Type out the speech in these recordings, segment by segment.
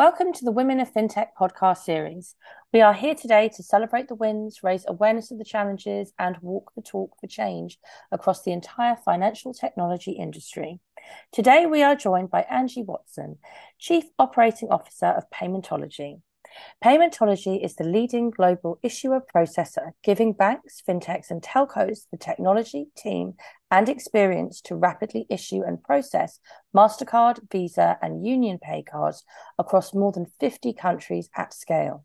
Welcome to the Women of FinTech podcast series. We are here today to celebrate the wins, raise awareness of the challenges, and walk the talk for change across the entire financial technology industry. Today, we are joined by Angy Watson, Chief Operating Officer of Paymentology. Paymentology is the leading global issuer processor, giving banks, fintechs, and telcos the technology, team, and experience to rapidly issue and process MasterCard, Visa, and Union Pay cards across more than 50 countries at scale.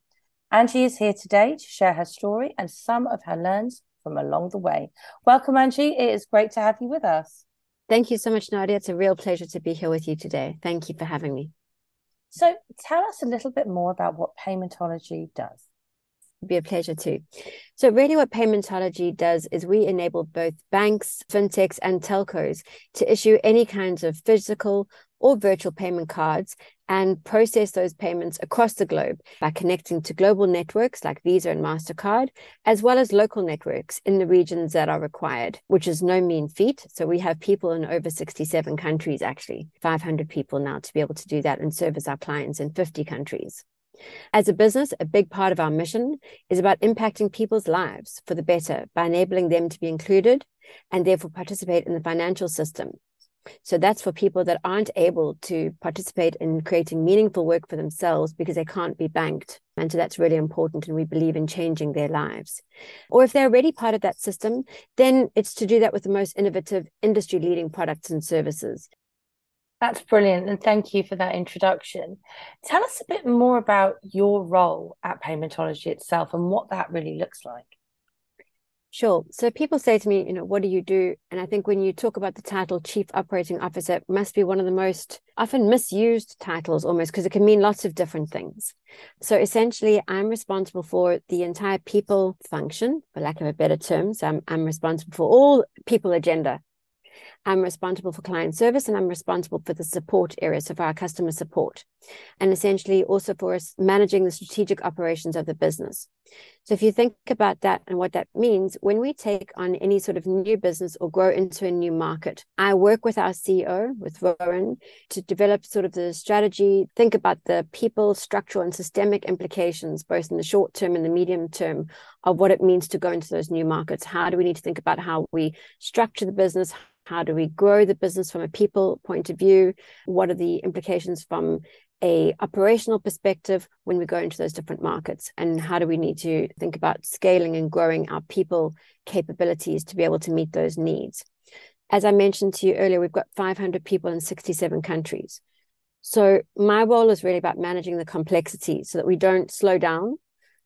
Angy is here today to share her story and some of her learns from along the way. Welcome, Angy. It is great to have you with us. Thank you so much, Nadia. It's a real pleasure to be here with you today. Thank you for having me. So tell us a little bit more about what Paymentology does. Be a pleasure too. So, really, what Paymentology does is we enable both banks, fintechs, and telcos to issue any kinds of physical or virtual payment cards and process those payments across the globe by connecting to global networks like Visa and MasterCard, as well as local networks in the regions that are required, which is no mean feat. So we have people in over 67 countries, actually, 500 people now to be able to do that and service our clients in 50 countries. As a business, a big part of our mission is about impacting people's lives for the better by enabling them to be included and therefore participate in the financial system so that's for people that aren't able to participate in creating meaningful work for themselves because they can't be banked. And so that's really important. And we believe in changing their lives. Or if they're already part of that system, then it's to do that with the most innovative, industry leading products and services. That's brilliant. And thank you for that introduction. Tell us a bit more about your role at Paymentology itself and what that really looks like. Sure. So people say to me, you know, what do you do? And I think when you talk about the title Chief Operating Officer, it must be one of the most often misused titles almost because it can mean lots of different things. So essentially, I'm responsible for the entire people function, for lack of a better term. So I'm, I'm responsible for all people agenda I'm responsible for client service and I'm responsible for the support area, so for our customer support, and essentially also for us managing the strategic operations of the business. So if you think about that and what that means, when we take on any sort of new business or grow into a new market, I work with our CEO, with Rowan, to develop sort of the strategy, think about the people, structural, and systemic implications, both in the short term and the medium term, of what it means to go into those new markets. How do we need to think about how we structure the business? How do we grow the business from a people point of view? What are the implications from a operational perspective when we go into those different markets and how do we need to think about scaling and growing our people capabilities to be able to meet those needs as i mentioned to you earlier we've got 500 people in 67 countries so my role is really about managing the complexity so that we don't slow down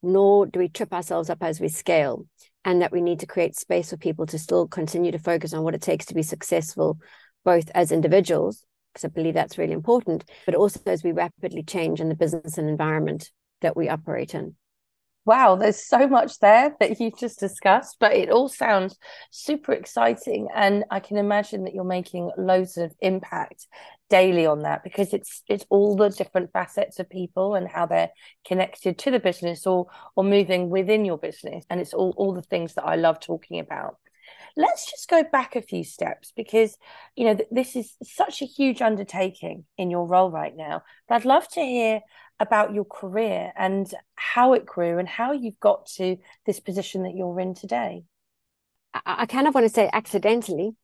nor do we trip ourselves up as we scale and that we need to create space for people to still continue to focus on what it takes to be successful, both as individuals, because I believe that's really important, but also as we rapidly change in the business and environment that we operate in. Wow, there's so much there that you've just discussed, but it all sounds super exciting. And I can imagine that you're making loads of impact daily on that because it's it's all the different facets of people and how they're connected to the business or or moving within your business and it's all all the things that I love talking about let's just go back a few steps because you know th- this is such a huge undertaking in your role right now but I'd love to hear about your career and how it grew and how you've got to this position that you're in today? I kind of want to say accidentally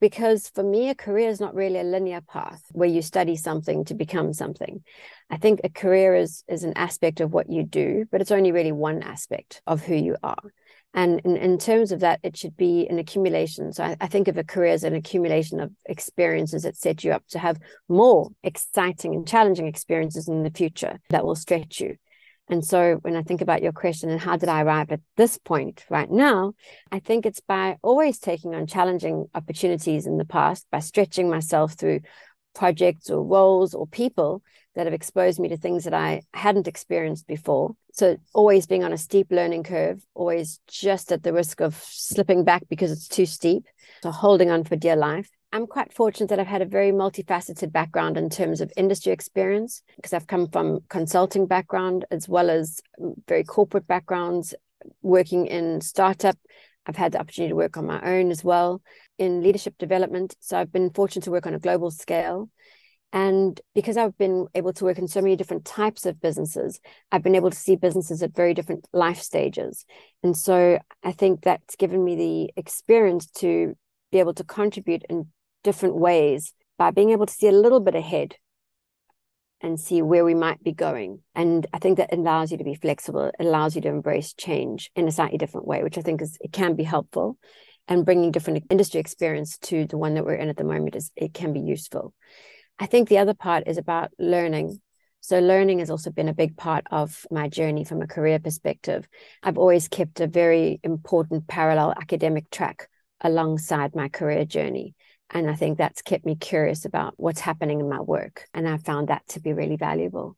because for me a career is not really a linear path where you study something to become something. I think a career is is an aspect of what you do but it's only really one aspect of who you are and in, in terms of that it should be an accumulation. So I, I think of a career as an accumulation of experiences that set you up to have more exciting and challenging experiences in the future that will stretch you. And so when I think about your question and how did I arrive at this point right now, I think it's by always taking on challenging opportunities in the past, by stretching myself through projects or roles or people that have exposed me to things that I hadn't experienced before. So always being on a steep learning curve, always just at the risk of slipping back because it's too steep. So holding on for dear life I'm quite fortunate that I've had a very multifaceted background in terms of industry experience because I've come from consulting background as well as very corporate backgrounds, working in startup. I've had the opportunity to work on my own as well in leadership development. So I've been fortunate to work on a global scale. And because I've been able to work in so many different types of businesses, I've been able to see businesses at very different life stages. And so I think that's given me the experience to be able to contribute in different ways by being able to see a little bit ahead and see where we might be going. And I think that allows you to be flexible, it allows you to embrace change in a slightly different way, which I think is it can be helpful. And bringing different industry experience to the one that we're in at the moment is it can be useful. I think the other part is about learning. So, learning has also been a big part of my journey from a career perspective. I've always kept a very important parallel academic track alongside my career journey. And I think that's kept me curious about what's happening in my work. And I found that to be really valuable.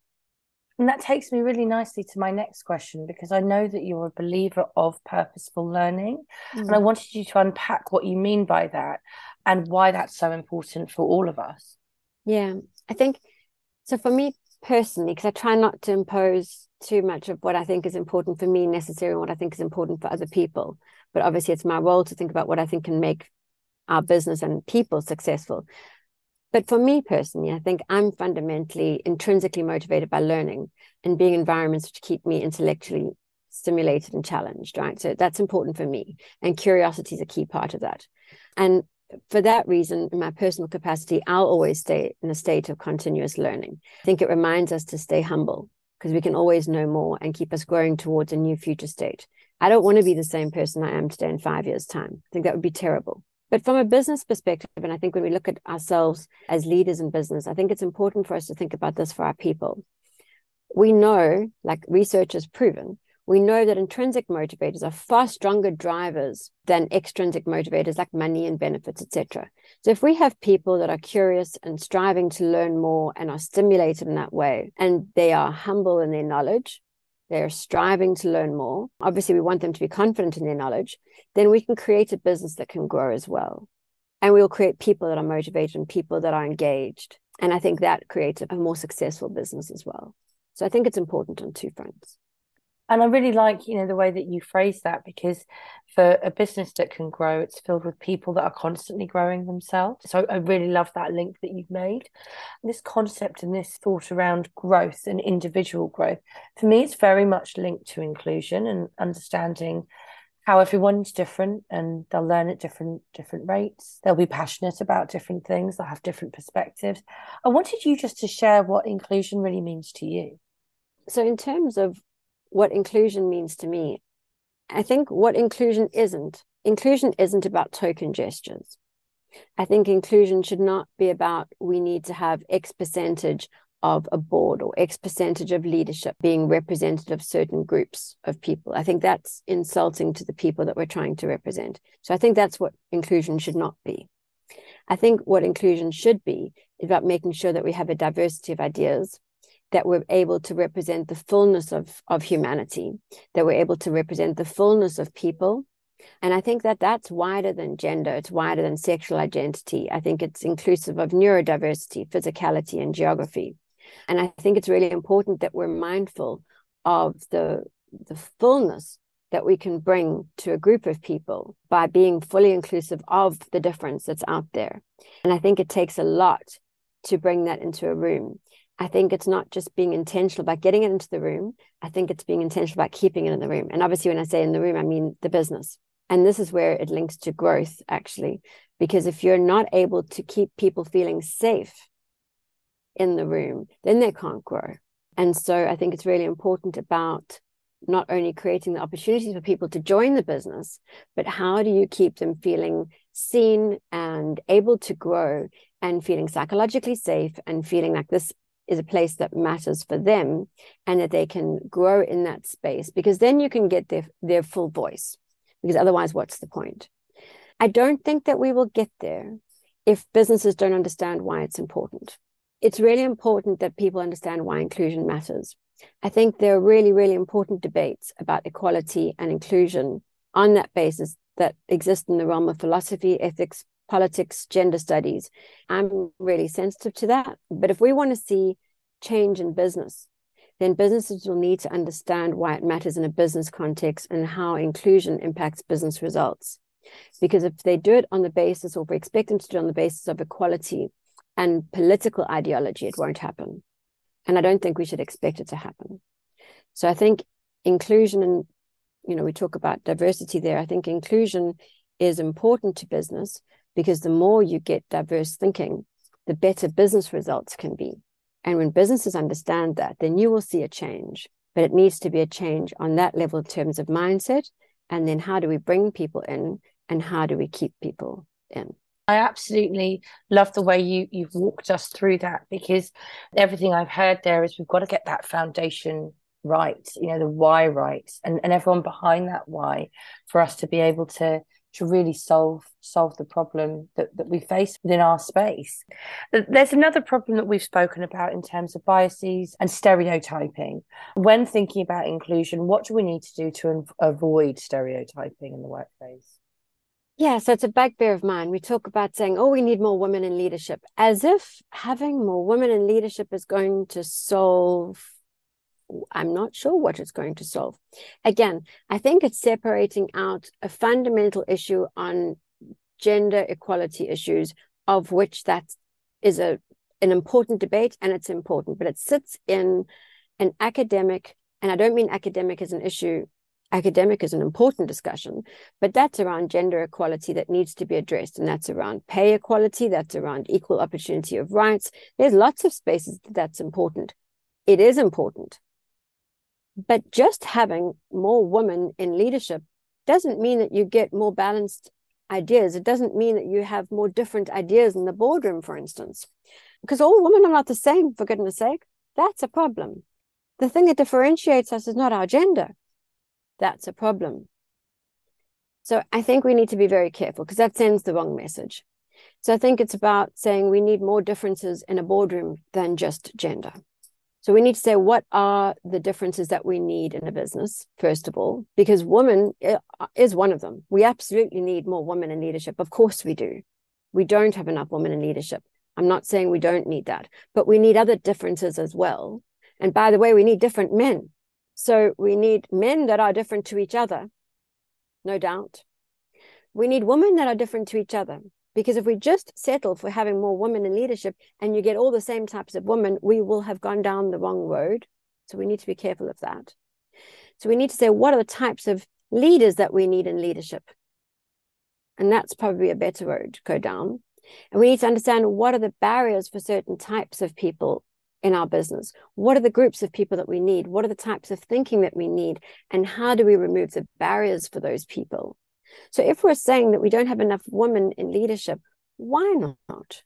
And that takes me really nicely to my next question because I know that you're a believer of purposeful learning. Mm. And I wanted you to unpack what you mean by that and why that's so important for all of us. Yeah, I think so for me personally, because I try not to impose too much of what I think is important for me necessarily and what I think is important for other people. But obviously, it's my role to think about what I think can make our business and people successful. But for me personally, I think I'm fundamentally intrinsically motivated by learning and being environments which keep me intellectually stimulated and challenged, right? So that's important for me. And curiosity is a key part of that. And for that reason, in my personal capacity, I'll always stay in a state of continuous learning. I think it reminds us to stay humble because we can always know more and keep us growing towards a new future state. I don't want to be the same person I am today in five years' time. I think that would be terrible. But from a business perspective, and I think when we look at ourselves as leaders in business, I think it's important for us to think about this for our people. We know, like research has proven, we know that intrinsic motivators are far stronger drivers than extrinsic motivators like money and benefits, etc. So if we have people that are curious and striving to learn more and are stimulated in that way, and they are humble in their knowledge, they're striving to learn more. Obviously, we want them to be confident in their knowledge, then we can create a business that can grow as well. And we'll create people that are motivated and people that are engaged. And I think that creates a more successful business as well. So I think it's important on two fronts and I really like, you know, the way that you phrase that because for a business that can grow, it's filled with people that are constantly growing themselves. So I really love that link that you've made. This concept and this thought around growth and individual growth, for me, it's very much linked to inclusion and understanding how everyone's different and they'll learn at different different rates they'll be passionate about different things they'll have different perspectives i wanted you just to share what inclusion really means to you so in terms of what inclusion means to me. I think what inclusion isn't, inclusion isn't about token gestures. I think inclusion should not be about we need to have X percentage of a board or X percentage of leadership being representative of certain groups of people. I think that's insulting to the people that we're trying to represent. So I think that's what inclusion should not be. I think what inclusion should be is about making sure that we have a diversity of ideas, that we're able to represent the fullness of, of humanity, that we're able to represent the fullness of people. And I think that that's wider than gender, it's wider than sexual identity. I think it's inclusive of neurodiversity, physicality, and geography. And I think it's really important that we're mindful of the, the fullness that we can bring to a group of people by being fully inclusive of the difference that's out there. And I think it takes a lot to bring that into a room. I think it's not just being intentional about getting it into the room. I think it's being intentional about keeping it in the room. And obviously, when I say in the room, I mean the business. And this is where it links to growth, actually, because if you're not able to keep people feeling safe in the room, then they can't grow. And so I think it's really important about not only creating the opportunities for people to join the business, but how do you keep them feeling seen and able to grow and feeling psychologically safe and feeling like this is a place that matters for them and that they can grow in that space because then you can get their their full voice because otherwise what's the point? I don't think that we will get there if businesses don't understand why it's important. It's really important that people understand why inclusion matters. I think there are really really important debates about equality and inclusion on that basis that exist in the realm of philosophy ethics politics, gender studies. I'm really sensitive to that. But if we want to see change in business, then businesses will need to understand why it matters in a business context and how inclusion impacts business results. Because if they do it on the basis, or we expect them to do it on the basis of equality and political ideology, it won't happen. And I don't think we should expect it to happen. So I think inclusion and, you know, we talk about diversity there. I think inclusion is important to business because the more you get diverse thinking, the better business results can be. And when businesses understand that, then you will see a change. But it needs to be a change on that level in terms of mindset. And then how do we bring people in and how do we keep people in? I absolutely love the way you you've walked us through that because everything I've heard there is we've got to get that foundation right, you know, the why right, and and everyone behind that why for us to be able to to really solve solve the problem that, that we face within our space. There's another problem that we've spoken about in terms of biases and stereotyping. When thinking about inclusion, what do we need to do to avoid stereotyping in the workplace? Yeah, so it's a bugbear of mine. We talk about saying, oh, we need more women in leadership, as if having more women in leadership is going to solve I'm not sure what it's going to solve. Again, I think it's separating out a fundamental issue on gender equality issues, of which that is a an important debate and it's important, but it sits in an academic, and I don't mean academic as an issue. Academic is an important discussion, but that's around gender equality that needs to be addressed. And that's around pay equality, that's around equal opportunity of rights. There's lots of spaces that's important. It is important. But just having more women in leadership doesn't mean that you get more balanced ideas. It doesn't mean that you have more different ideas in the boardroom, for instance, because all women are not the same, for goodness sake. That's a problem. The thing that differentiates us is not our gender. That's a problem. So I think we need to be very careful because that sends the wrong message. So I think it's about saying we need more differences in a boardroom than just gender. So we need to say what are the differences that we need in a business, first of all, because woman uh, is one of them. We absolutely need more women in leadership. Of course we do. We don't have enough women in leadership. I'm not saying we don't need that, but we need other differences as well. And by the way, we need different men. So we need men that are different to each other, no doubt. We need women that are different to each other. Because if we just settle for having more women in leadership and you get all the same types of women, we will have gone down the wrong road. So we need to be careful of that. So we need to say, what are the types of leaders that we need in leadership? And that's probably a better road to go down. And we need to understand what are the barriers for certain types of people in our business? What are the groups of people that we need? What are the types of thinking that we need? And how do we remove the barriers for those people? So if we're saying that we don't have enough women in leadership, why not?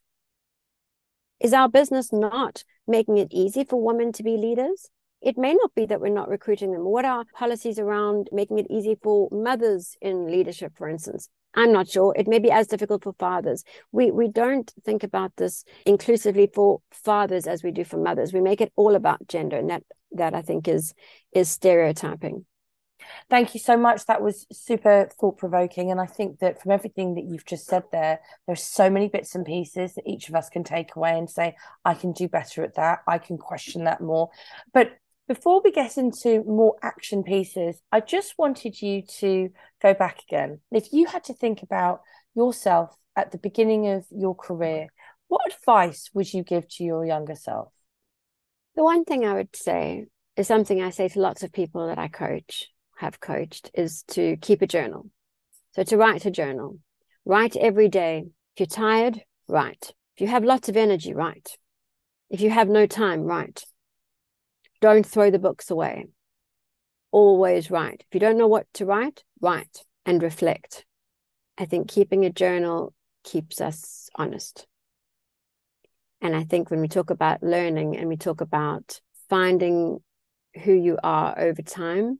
Is our business not making it easy for women to be leaders? It may not be that we're not recruiting them. What are policies around making it easy for mothers in leadership, for instance? I'm not sure. It may be as difficult for fathers. We we don't think about this inclusively for fathers as we do for mothers. We make it all about gender, and that that I think is is stereotyping. Thank you so much. That was super thought provoking. And I think that from everything that you've just said there, there's so many bits and pieces that each of us can take away and say, I can do better at that. I can question that more. But before we get into more action pieces, I just wanted you to go back again. If you had to think about yourself at the beginning of your career, what advice would you give to your younger self? The one thing I would say is something I say to lots of people that I coach have coached is to keep a journal. So to write a journal, write every day. If you're tired, write. If you have lots of energy, write. If you have no time, write. Don't throw the books away. Always write. If you don't know what to write, write and reflect. I think keeping a journal keeps us honest. And I think when we talk about learning and we talk about finding who you are over time,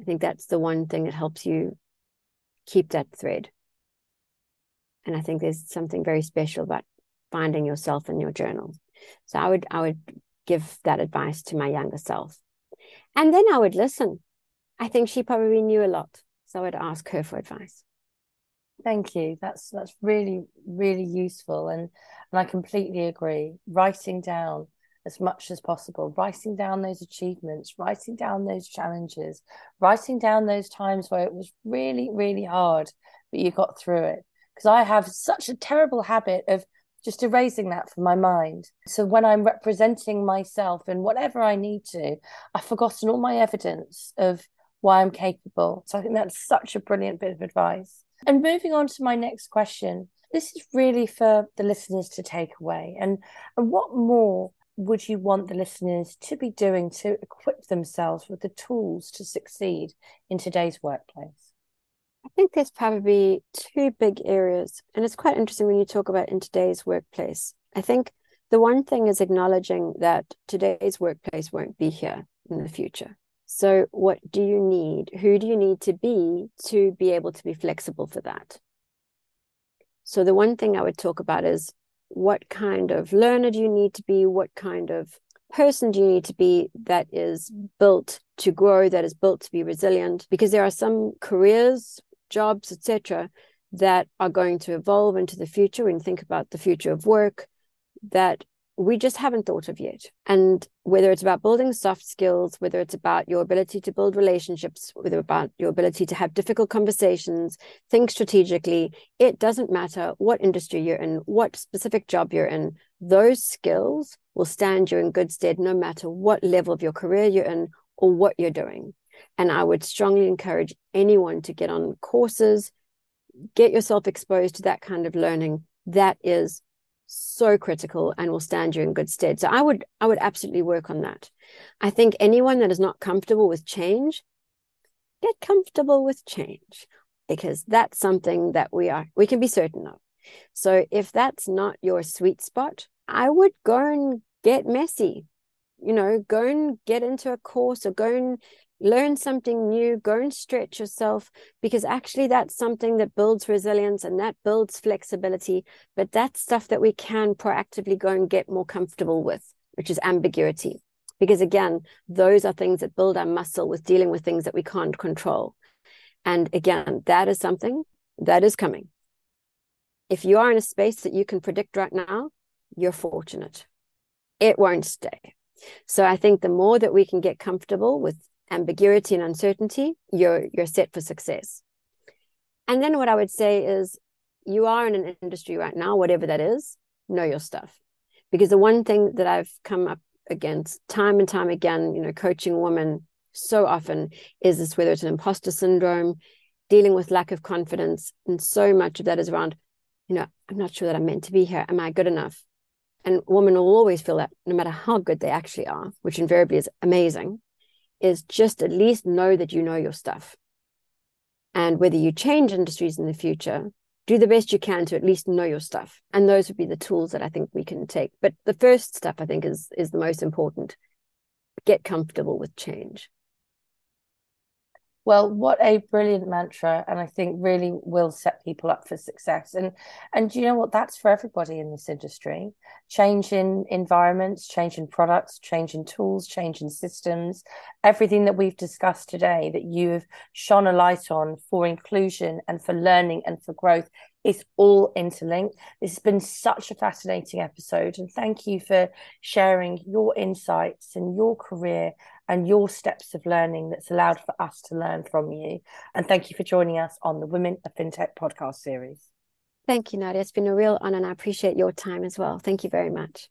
I think that's the one thing that helps you keep that thread. And I think there's something very special about finding yourself in your journal. So I would I would give that advice to my younger self. And then I would listen. I think she probably knew a lot. So I would ask her for advice. Thank you. That's that's really, really useful. And and I completely agree. Writing down as much as possible, writing down those achievements, writing down those challenges, writing down those times where it was really, really hard, but you got through it. Because I have such a terrible habit of just erasing that from my mind. So when I'm representing myself in whatever I need to, I've forgotten all my evidence of why I'm capable. So I think that's such a brilliant bit of advice. And moving on to my next question, this is really for the listeners to take away. And, and what more would you want the listeners to be doing to equip themselves with the tools to succeed in today's workplace? I think there's probably two big areas. And it's quite interesting when you talk about in today's workplace. I think the one thing is acknowledging that today's workplace won't be here in the future. So, what do you need? Who do you need to be to be able to be flexible for that? So, the one thing I would talk about is what kind of learner do you need to be? What kind of person do you need to be that is built to grow, that is built to be resilient? Because there are some careers, jobs, etc., that are going to evolve into the future and think about the future of work that we just haven't thought of yet. And whether it's about building soft skills, whether it's about your ability to build relationships, whether about your ability to have difficult conversations, think strategically, it doesn't matter what industry you're in, what specific job you're in, those skills will stand you in good stead no matter what level of your career you're in or what you're doing. And I would strongly encourage anyone to get on courses, get yourself exposed to that kind of learning. That is so critical and will stand you in good stead. So I would I would absolutely work on that. I think anyone that is not comfortable with change, get comfortable with change because that's something that we are we can be certain of. So if that's not your sweet spot, I would go and get messy. You know, go and get into a course or go and learn something new, go and stretch yourself, because actually that's something that builds resilience and that builds flexibility. But that's stuff that we can proactively go and get more comfortable with, which is ambiguity. Because again, those are things that build our muscle with dealing with things that we can't control. And again, that is something that is coming. If you are in a space that you can predict right now, you're fortunate. It won't stay. So I think the more that we can get comfortable with ambiguity and uncertainty, you're you're set for success. And then what I would say is you are in an industry right now, whatever that is, know your stuff. Because the one thing that I've come up against time and time again, you know, coaching women so often is this whether it's an imposter syndrome, dealing with lack of confidence, and so much of that is around, you know, I'm not sure that I'm meant to be here. Am I good enough? And women will always feel that no matter how good they actually are, which invariably is amazing, is just at least know that you know your stuff. And whether you change industries in the future, do the best you can to at least know your stuff. And those would be the tools that I think we can take. But the first step I think is is the most important. Get comfortable with change. Well, what a brilliant mantra, and I think really will set people up for success. And and you know what? That's for everybody in this industry. Change in environments, change in products, change in tools, change in systems, everything that we've discussed today that you have shone a light on for inclusion and for learning and for growth is all interlinked. This has been such a fascinating episode, and thank you for sharing your insights and your career and your steps of learning that's allowed for us to learn from you. And thank you for joining us on the Women of FinTech podcast series. Thank you, Nadia. It's been a real honor and I appreciate your time as well. Thank you very much.